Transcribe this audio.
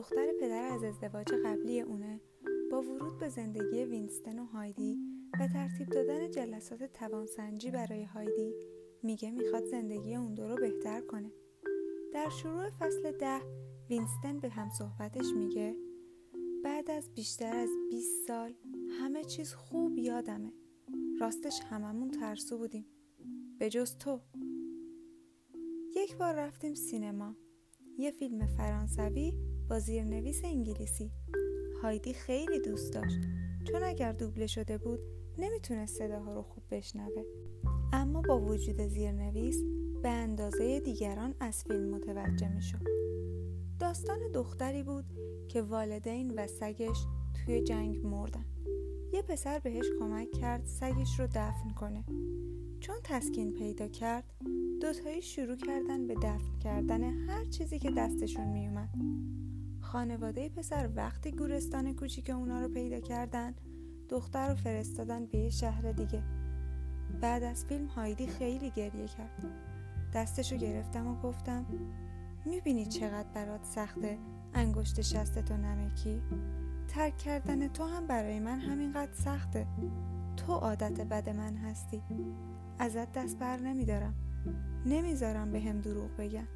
دختر پدر از ازدواج قبلی اونه. با ورود به زندگی وینستن و هایدی و ترتیب دادن جلسات توانسنجی برای هایدی میگه می‌خواد زندگی اون دو رو بهتر کنه. در شروع فصل ده وینستن به هم صحبتش میگه بعد از بیشتر از 20 سال همه چیز خوب یادمه. راستش هممون ترسو بودیم. به جز تو. یک بار رفتیم سینما. یه فیلم فرانسوی با زیرنویس انگلیسی. هایدی خیلی دوست داشت. چون اگر دوبله شده بود نمی‌تونست صداها رو خوب بشنوه. اما با وجود زیرنویس به اندازه دیگران از فیلم متوجه می‌شد. داستان دختری بود که والدین و سگش توی جنگ مردن. یه پسر بهش کمک کرد سگش رو دفن کنه. چون تسکین پیدا کرد دوتایی شروع کردن به دفن کردن هر چیزی که دستشون میومد خانواده پسر وقتی گورستان کوچیک اونا رو پیدا کردن دختر رو فرستادن به شهر دیگه. بعد از فیلم هایدی خیلی گریه کرد. دستشو گرفتم و گفتم می‌بینی چقدر برات سخته انگشت شستتو نمکی؟ ترک کردن تو هم برای من همینقدر سخته. تو عادت بد من هستی. ازت دست بر نمیدارم. نمی‌ذارم به هم دروغ بگم